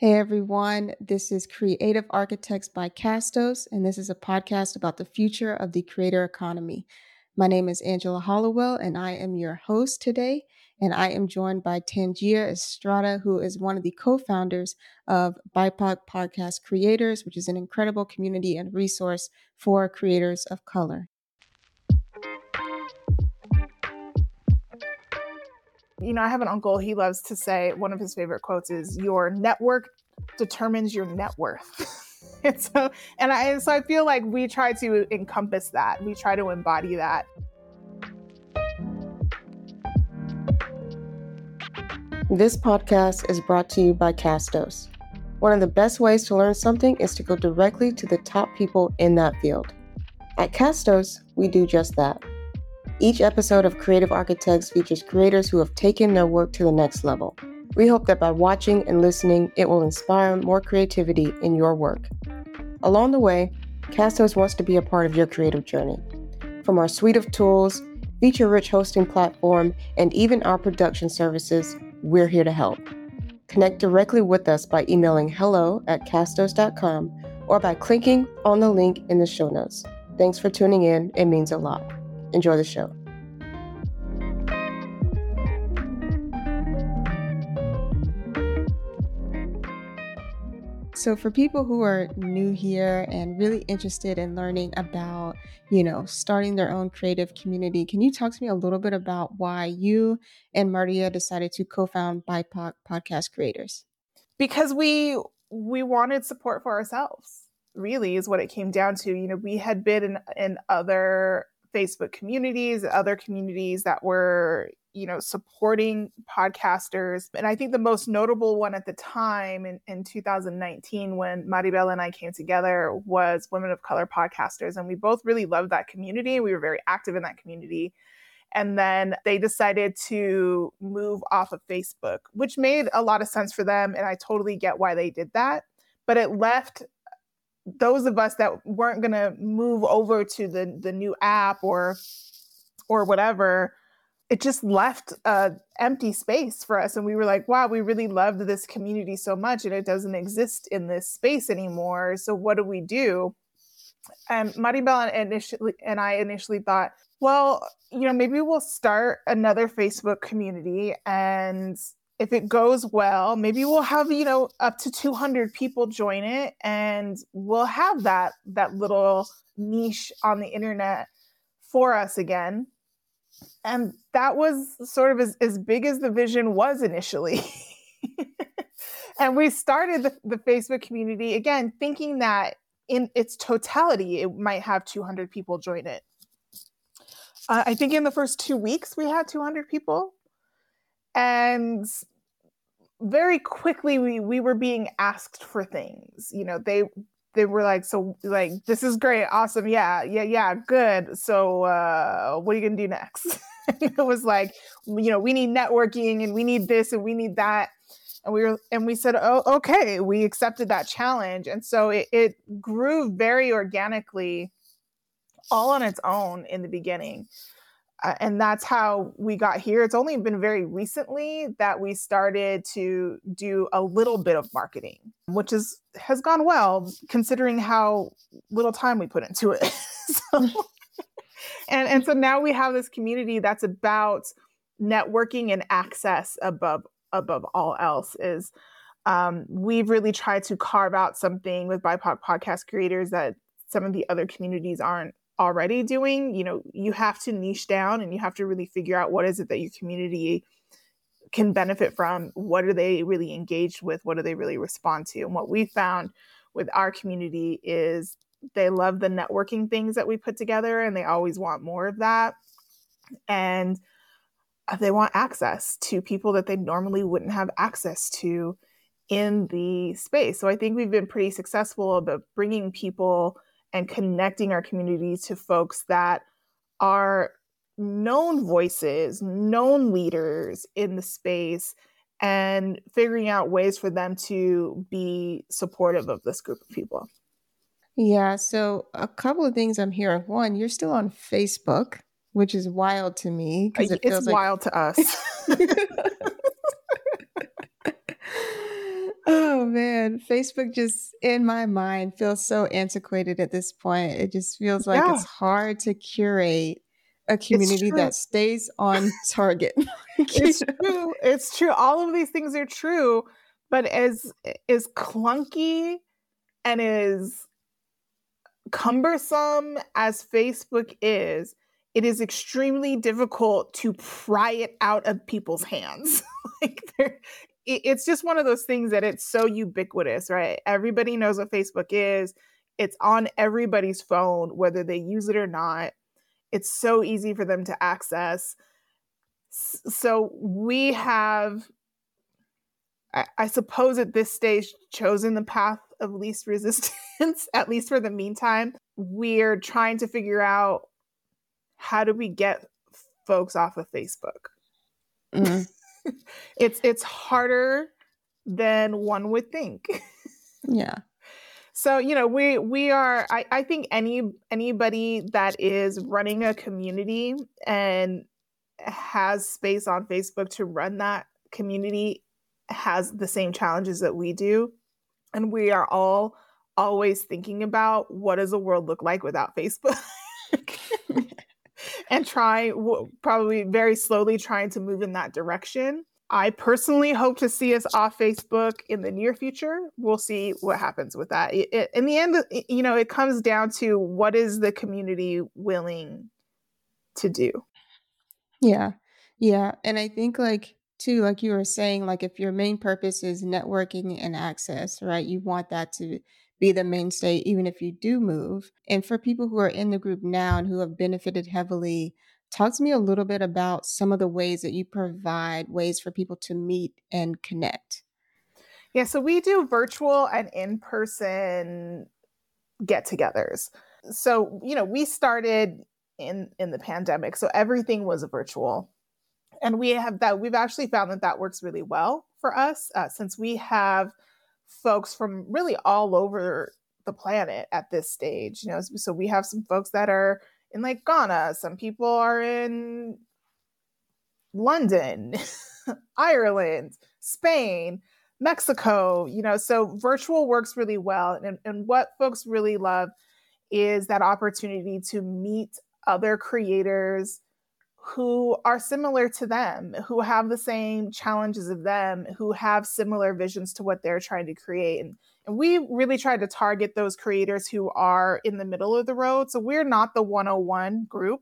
Hey everyone, this is Creative Architects by Castos, and this is a podcast about the future of the creator economy. My name is Angela Hollowell, and I am your host today. And I am joined by Tangia Estrada, who is one of the co founders of BIPOC Podcast Creators, which is an incredible community and resource for creators of color. You know, I have an uncle, he loves to say one of his favorite quotes is your network determines your net worth. and so and I so I feel like we try to encompass that. We try to embody that. This podcast is brought to you by Castos. One of the best ways to learn something is to go directly to the top people in that field. At Castos, we do just that. Each episode of Creative Architects features creators who have taken their work to the next level. We hope that by watching and listening, it will inspire more creativity in your work. Along the way, Castos wants to be a part of your creative journey. From our suite of tools, feature rich hosting platform, and even our production services, we're here to help. Connect directly with us by emailing hello at castos.com or by clicking on the link in the show notes. Thanks for tuning in, it means a lot. Enjoy the show. So, for people who are new here and really interested in learning about, you know, starting their own creative community, can you talk to me a little bit about why you and Maria decided to co-found BIPOC Podcast Creators? Because we we wanted support for ourselves. Really, is what it came down to. You know, we had been in, in other Facebook communities, other communities that were, you know, supporting podcasters. And I think the most notable one at the time in, in 2019 when Maribel and I came together was Women of Color Podcasters. And we both really loved that community. We were very active in that community. And then they decided to move off of Facebook, which made a lot of sense for them. And I totally get why they did that. But it left those of us that weren't going to move over to the the new app or or whatever it just left a empty space for us. And we were like wow we really loved this community so much and it doesn't exist in this space anymore. So what do we do? And maribel initially and i initially thought well you know maybe we'll start another facebook community and if it goes well, maybe we'll have, you know, up to 200 people join it and we'll have that that little niche on the internet for us again. And that was sort of as, as big as the vision was initially. and we started the, the Facebook community again, thinking that in its totality, it might have 200 people join it. Uh, I think in the first two weeks, we had 200 people and very quickly we we were being asked for things you know they they were like so like this is great awesome yeah yeah yeah good so uh what are you gonna do next? It was like you know we need networking and we need this and we need that. And we were and we said oh okay we accepted that challenge. And so it, it grew very organically all on its own in the beginning uh, and that's how we got here. It's only been very recently that we started to do a little bit of marketing, which is has gone well considering how little time we put into it. so, and and so now we have this community that's about networking and access above above all else is um, we've really tried to carve out something with BIPOC podcast creators that some of the other communities aren't already doing you know you have to niche down and you have to really figure out what is it that your community can benefit from what are they really engaged with what do they really respond to? And what we found with our community is they love the networking things that we put together and they always want more of that. And they want access to people that they normally wouldn't have access to in the space. So i think we've been pretty successful about bringing people and connecting our community to folks that are known voices, known leaders in the space, and figuring out ways for them to be supportive of this group of people. Yeah, so a couple of things I'm hearing. One, you're still on Facebook, which is wild to me because uh, it it's wild to us. oh man Facebook just in my mind feels so antiquated at this point. It just feels like yeah. it's hard to curate a community that stays on target. it's true. It's true. All of these things are true, but as is clunky and as cumbersome as Facebook is, it is extremely difficult to pry it out of people's hands. like it's just one of those things that it's so ubiquitous, right? Everybody knows what Facebook is. It's on everybody's phone, whether they use it or not. It's so easy for them to access. So we have, I, I suppose, at this stage, chosen the path of least resistance, at least for the meantime. We're trying to figure out how do we get folks off of Facebook? Mm-hmm. It's it's harder than one would think. yeah. So, you know, we we are I, I think any anybody that is running a community and has space on Facebook to run that community has the same challenges that we do. And we are all always thinking about what does the world look like without Facebook? and try probably very slowly trying to move in that direction. I personally hope to see us off Facebook in the near future. We'll see what happens with that. It, it, in the end, you know, it comes down to what is the community willing to do. Yeah. Yeah. And I think, like, too, like you were saying, like if your main purpose is networking and access, right, you want that to be the mainstay, even if you do move. And for people who are in the group now and who have benefited heavily, talk to me a little bit about some of the ways that you provide ways for people to meet and connect. Yeah, so we do virtual and in person get togethers. So, you know, we started in in the pandemic, so everything was virtual. And we have that we've actually found that that works really well for us uh, since we have folks from really all over the planet at this stage. You know, so we have some folks that are in like Ghana, some people are in London, Ireland, Spain, Mexico, you know, so virtual works really well. And, and what folks really love is that opportunity to meet other creators who are similar to them, who have the same challenges of them, who have similar visions to what they're trying to create. And, and we really try to target those creators who are in the middle of the road. So we're not the 101 group.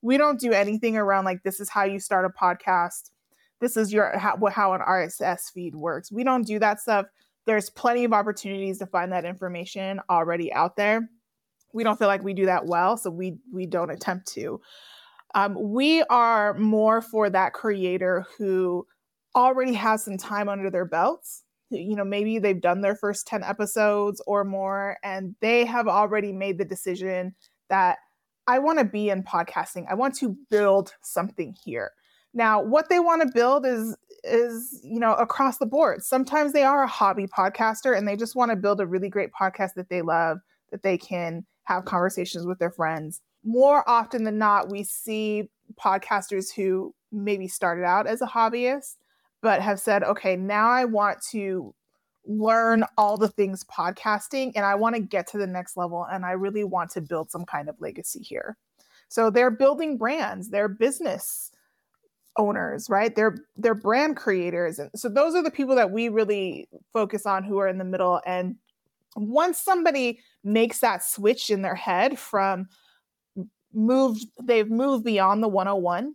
We don't do anything around like, this is how you start a podcast. This is your how, how an RSS feed works. We don't do that stuff. There's plenty of opportunities to find that information already out there. We don't feel like we do that well, so we we don't attempt to. Um, we are more for that creator who already has some time under their belts. You know, maybe they've done their first 10 episodes or more, and they have already made the decision that I want to be in podcasting. I want to build something here. Now, what they want to build is is you know across the board. Sometimes they are a hobby podcaster and they just want to build a really great podcast that they love that they can have conversations with their friends more often than not, we see podcasters who maybe started out as a hobbyist, but have said, okay, now I want to learn all the things podcasting and I want to get to the next level and I really want to build some kind of legacy here. So they're building brands, they're business owners, right? They're they're brand creators. And so those are the people that we really focus on who are in the middle and once somebody makes that switch in their head from moved they've moved beyond the 101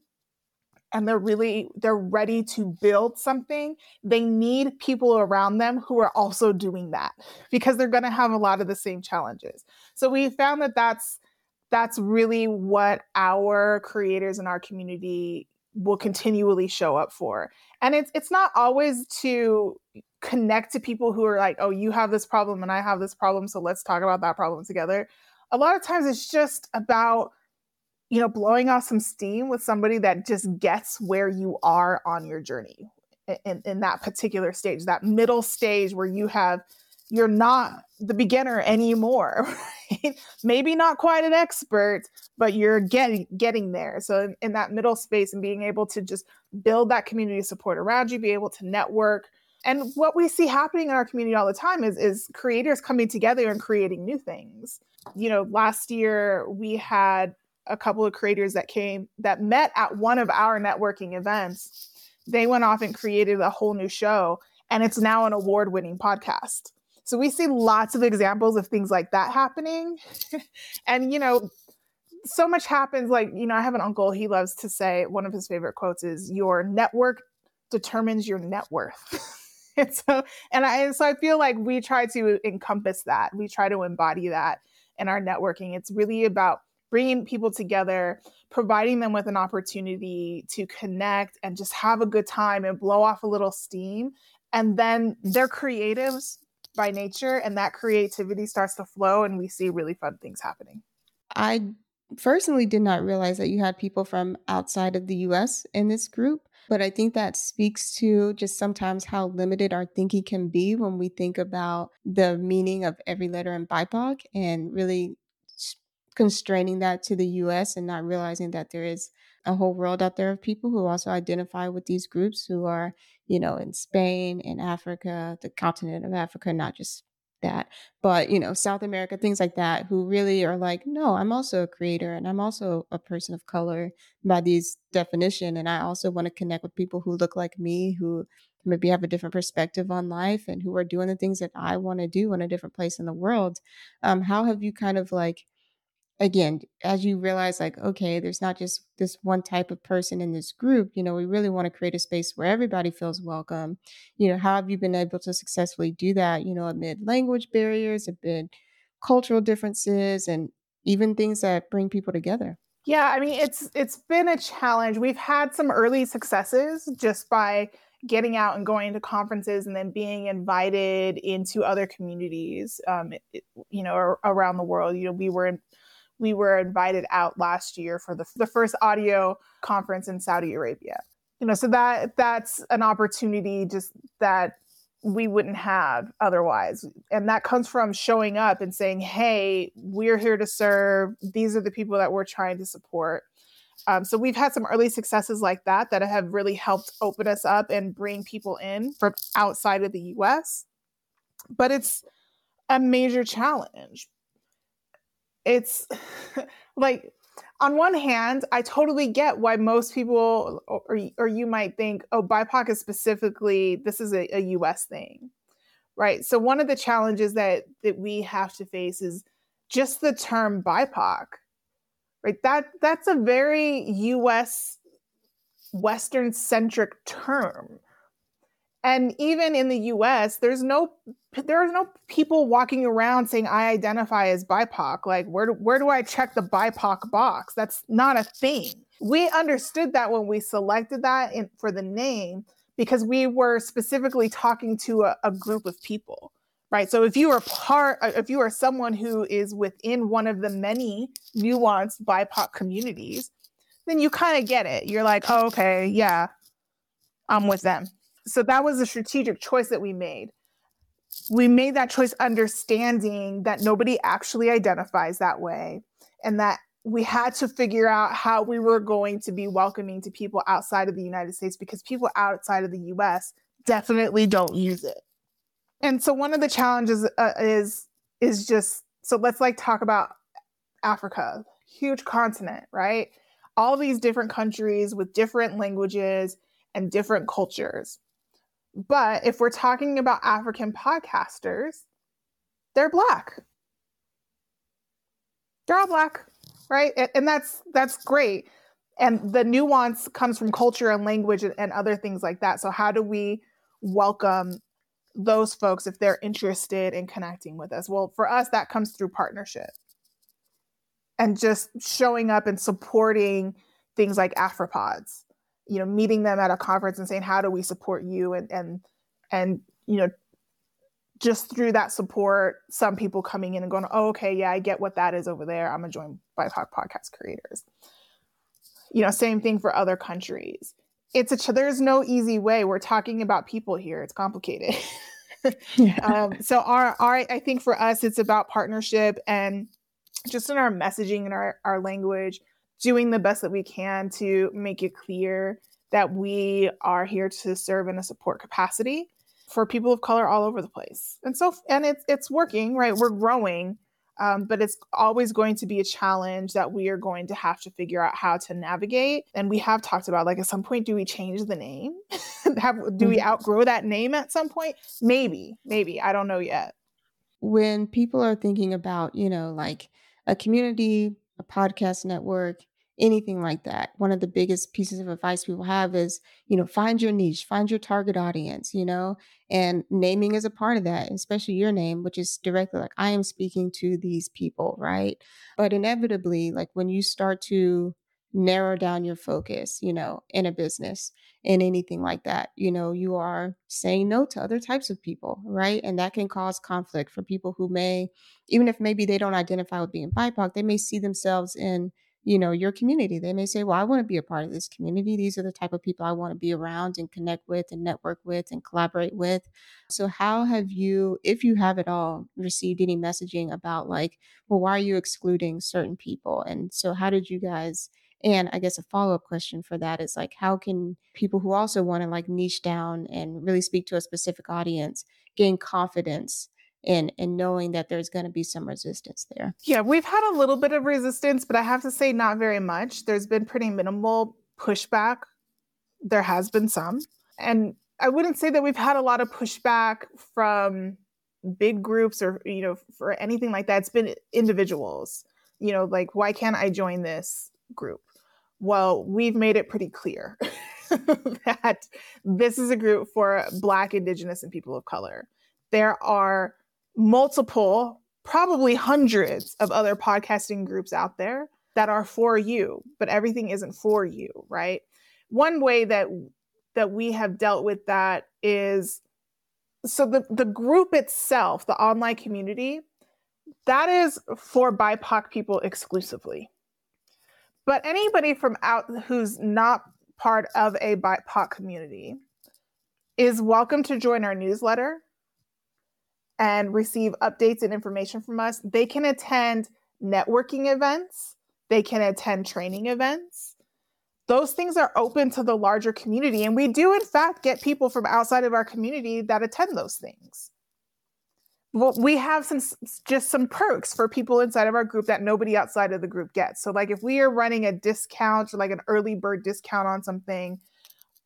and they're really they're ready to build something. They need people around them who are also doing that because they're going to have a lot of the same challenges. So we found that that's that's really what our creators in our community will continually show up for. And it's it's not always to connect to people who are like oh you have this problem and i have this problem so let's talk about that problem together. A lot of times it's just about you know, blowing off some steam with somebody that just gets where you are on your journey in, in that particular stage, that middle stage where you have, you're not the beginner anymore, right? Maybe not quite an expert, but you're getting getting there. So in, in that middle space and being able to just build that community support around you, be able to network and what we see happening in our community all the time is is creators coming together and creating new things you know last year we had a couple of creators that came that met at one of our networking events. They went off and created a whole new show and it's now an award winning podcast. So we see lots of examples of things like that happening. And you know so much happens. Like you know i have an uncle he loves to say one of his favorite quotes is your network determines your net worth. And so and I and so I feel like we try to encompass that. We try to embody that in our networking. It's really about bringing people together, providing them with an opportunity to connect and just have a good time and blow off a little steam. And then they're creatives by nature, and that creativity starts to flow, and we see really fun things happening. I personally did not realize that you had people from outside of the US in this group. But I think that speaks to just sometimes how limited our thinking can be when we think about the meaning of every letter in BIPOC and really constraining that to the US and not realizing that there is a whole world out there of people who also identify with these groups who are, you know, in Spain, in Africa, the continent of Africa, not just that but you know south america things like that who really are like no i'm also a creator and i'm also a person of color by these definition and i also want to connect with people who look like me who maybe have a different perspective on life and who are doing the things that i want to do in a different place in the world. Um, how have you kind of like again, as you realize, like, okay, there's not just this one type of person in this group, you know, we really want to create a space where everybody feels welcome. You know, how have you been able to successfully do that, you know, amid language barriers, amid cultural differences, and even things that bring people together? Yeah, I mean, it's it's been a challenge. We've had some early successes just by getting out and going to conferences and then being invited into other communities um, it, you know around the world you know we were in we were invited out last year for the, the first audio conference in Saudi Arabia. You know, so that that's an opportunity just that we wouldn't have otherwise. And that comes from showing up and saying, hey, we're here to serve. These are the people that we're trying to support. Um, so we've had some early successes like that that have really helped open us up and bring people in from outside of the US. But it's a major challenge it's like on one hand, I totally get why most people, or, or you might think, oh, BIPOC is specifically, this is a, a US thing, right? So, one of the challenges that, that we have to face is just the term BIPOC, right? That, that's a very US Western centric term and even in the US, there's no there are no people walking around saying I identify as BIPOC. Like where do, where do I check the BIPOC box? That's not a thing. We understood that when we selected that in, for the name because we were specifically talking to a, a group of people right so if you are part uh, if you are someone who is within one of the many nuanced bipoc communities then you kind of get it you're like oh, okay yeah i'm with them so that was a strategic choice that we made. We made that choice understanding that nobody actually identifies that way and that we had to figure out how we were going to be welcoming to people outside of the United States because people outside of the US definitely don't use it. And so one of the challenges uh, is is just so let's like talk about Africa, huge continent, right? All these different countries with different languages and different cultures. But if we're talking about African podcasters, they're black. They're all black, right? And that's that's great. And the nuance comes from culture and language and other things like that. So how do we welcome those folks if they're interested in connecting with us? Well, for us that comes through partnership. And just showing up and supporting things like Afropods you know meeting them at a conference and saying how do we support you? And and and you know just through that support some people coming in and going oh okay yeah i get what that is over there. I'm gonna join bipoc podcast creators. You know same thing for other countries. It's a there's no easy way. We're talking about people here. It's complicated. Yeah. um, so our, our i think for us it's about partnership and just in our messaging and our, our language doing the best that we can to make it clear that we are here to serve in a support capacity. for people of color all over the place. And so, and it's it's working, right? We're growing, um, but it's always going to be a challenge that we are going to have to figure out how to navigate. And we have talked about like at some point, do we change the name? have, do we mm-hmm. outgrow that name at some point? Maybe, maybe I don't know yet. When people are thinking about, you know, like a community, a podcast network, anything like that. One of the biggest pieces of advice people have is, you know, find your niche, find your target audience, you know, and naming is a part of that, especially your name, which is directly like, I am speaking to these people, right? But inevitably, like when you start to narrow down your focus, you know, in a business in anything like that, you know, you are saying no to other types of people, right? And that can cause conflict for people who may, even if maybe they don't identify with being BIPOC, they may see themselves in you know your community. They may say well i want to be a part of this community. These are the type of people i want to be around and connect with and network with and collaborate with. So how have you if you have at all received any messaging about like well why are you excluding certain people? And so how did you guys and i guess a follow-up question for that is like how can people who also want to like niche down and really speak to a specific audience gain confidence and and knowing that there's going to be some resistance there. Yeah, we've had a little bit of resistance, but I have to say not very much. There's been pretty minimal pushback. There has been some. And I wouldn't say that we've had a lot of pushback from big groups or you know for anything like that. It's been individuals. You know, like why can't I join this group? Well, we've made it pretty clear that this is a group for Black, Indigenous, and people of color. There are multiple, probably hundreds of other podcasting groups out there that are for you, but everything isn't for you, right? One way that that we have dealt with that is so the the group itself, the online community, that is for BIPOC people exclusively. But anybody from out who's not part of a BIPOC community is welcome to join our newsletter and receive updates and information from us, they can attend networking events, they can attend training events. Those things are open to the larger community. And we do, in fact, get people from outside of our community that attend those things. Well, we have some just some perks for people inside of our group that nobody outside of the group gets. So, like if we are running a discount or like an early bird discount on something,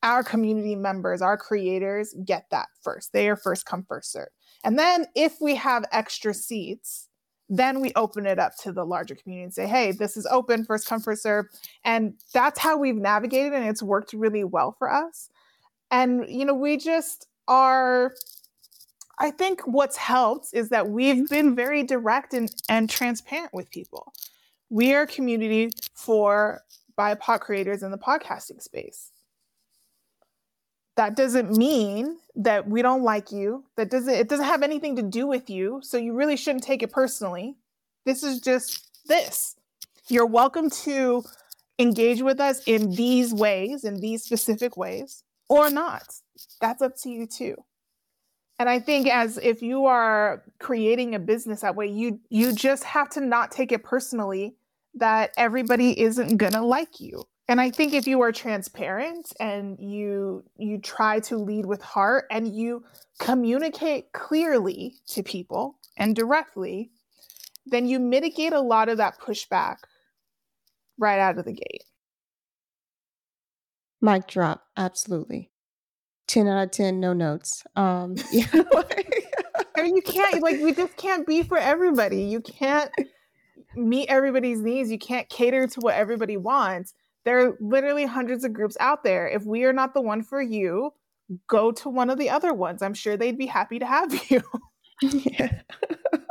our community members, our creators get that first. They are first come, first serve. And then if we have extra seats, then we open it up to the larger community and say, hey, this is open, first come, first serve. And that's how we've navigated and it's worked really well for us. And, you know, we just are, I think what's helped is that we've been very direct and, and transparent with people. We are a community for BIPOC creators in the podcasting space that doesn't mean that we don't like you that doesn't it doesn't have anything to do with you so you really shouldn't take it personally. This is just this. You're welcome to engage with us in these ways in these specific ways or not. That's up to you too. And i think as if you are creating a business that way you you just have to not take it personally that everybody isn't gonna like you and i think if you are transparent and you you try to lead with heart and you communicate clearly to people and directly then you mitigate a lot of that pushback right out of the gate. Mic drop. Absolutely. 10 out of 10 no notes. Um yeah I mean, you can't like we just can't be for everybody. You can't meet everybody's needs. You can't cater to what everybody wants there are literally hundreds of groups out there. If we are not the one for you, go to one of the other ones. I'm sure they'd be happy to have you. yeah.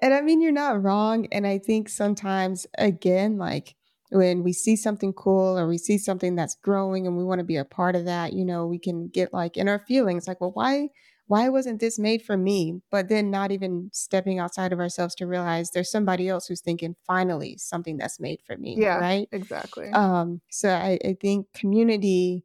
and I mean, you're not wrong. And I think sometimes, again, like when we see something cool or we see something that's growing and we want to be a part of that, you know, we can get like in our feelings like, well, why? Why wasn't this made for me? But then not even stepping outside of ourselves to realize there's somebody else who's thinking, finally, something that's made for me. Yeah. Right. Exactly. Um, so I, I think community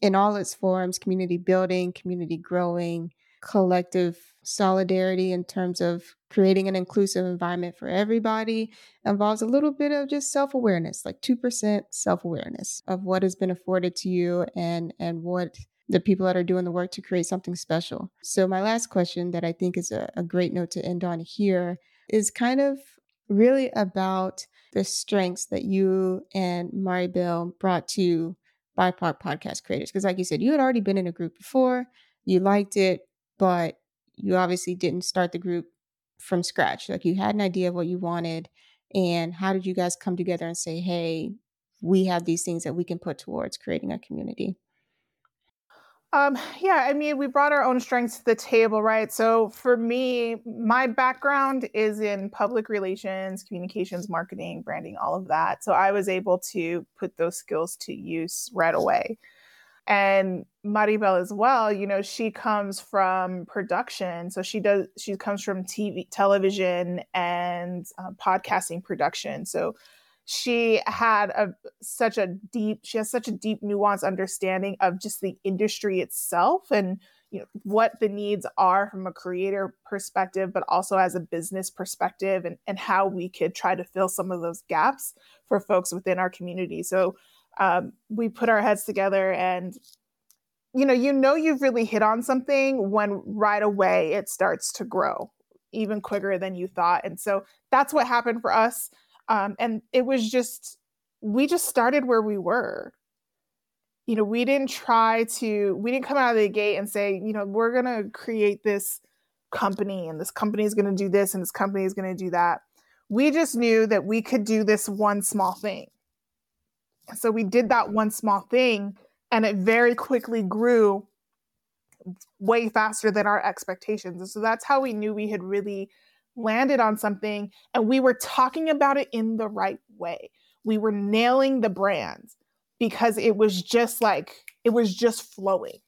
in all its forms, community building, community growing, collective solidarity in terms of creating an inclusive environment for everybody involves a little bit of just self-awareness like 2% self-awareness of what has been afforded to you and and what the people that are doing the work to create something special. So, my last question that I think is a, a great note to end on here is kind of really about the strengths that you and Mari Maribel brought to BIPOC podcast creators. Because, like you said, you had already been in a group before, you liked it, but you obviously didn't start the group from scratch. Like you had an idea of what you wanted. And how did you guys come together and say, hey, we have these things that we can put towards creating a community? Um, yeah, I mean, we brought our own strengths to the table, right? So for me, my background is in public relations, communications, marketing, branding, all of that. So I was able to put those skills to use right away. And Maribel as well, you know, she comes from production. So she does, she comes from TV, television and uh, podcasting production. So she had a such a deep she has such a deep nuanced understanding of just the industry itself and you know what the needs are from a creator perspective but also as a business perspective and, and how we could try to fill some of those gaps for folks within our community. So um, we put our heads together and you know you know you've really hit on something when right away it starts to grow even quicker than you thought. And so that's what happened for us um, and it was just, we just started where we were. You know, we didn't try to, we didn't come out of the gate and say, you know, we're going to create this company and this company is going to do this and this company is going to do that. We just knew that we could do this one small thing. So we did that one small thing and it very quickly grew way faster than our expectations. And so that's how we knew we had really landed on something and we were talking about it in the right way. We were nailing the brand because it was just like, it was just flowing.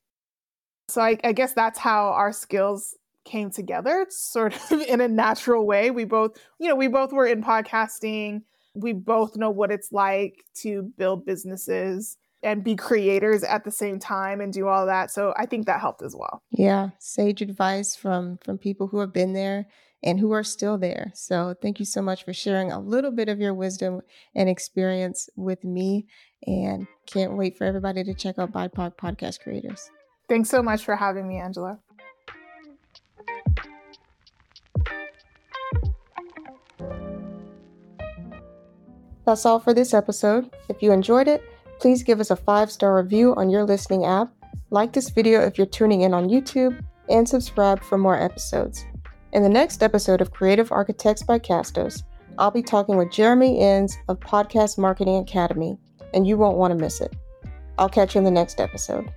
So I, I guess that's how our skills came together, sort of in a natural way. We both, you know, we both were in podcasting. We both know what it's like to build businesses and be creators at the same time and do all that. So I think that helped as well. Yeah, sage advice from from people who have been there and who are still there. So thank you so much for sharing a little bit of your wisdom and experience with me. And can't wait for everybody to check out BIPOC Podcast Creators. Thanks so much for having me, Angela. That's all for this episode. If you enjoyed it, please give us a five star review on your listening app, like this video if you're tuning in on YouTube, and subscribe for more episodes. In the next episode of Creative Architects by Castos, I'll be talking with Jeremy Enns of Podcast Marketing Academy, and you won't want to miss it. I'll catch you in the next episode.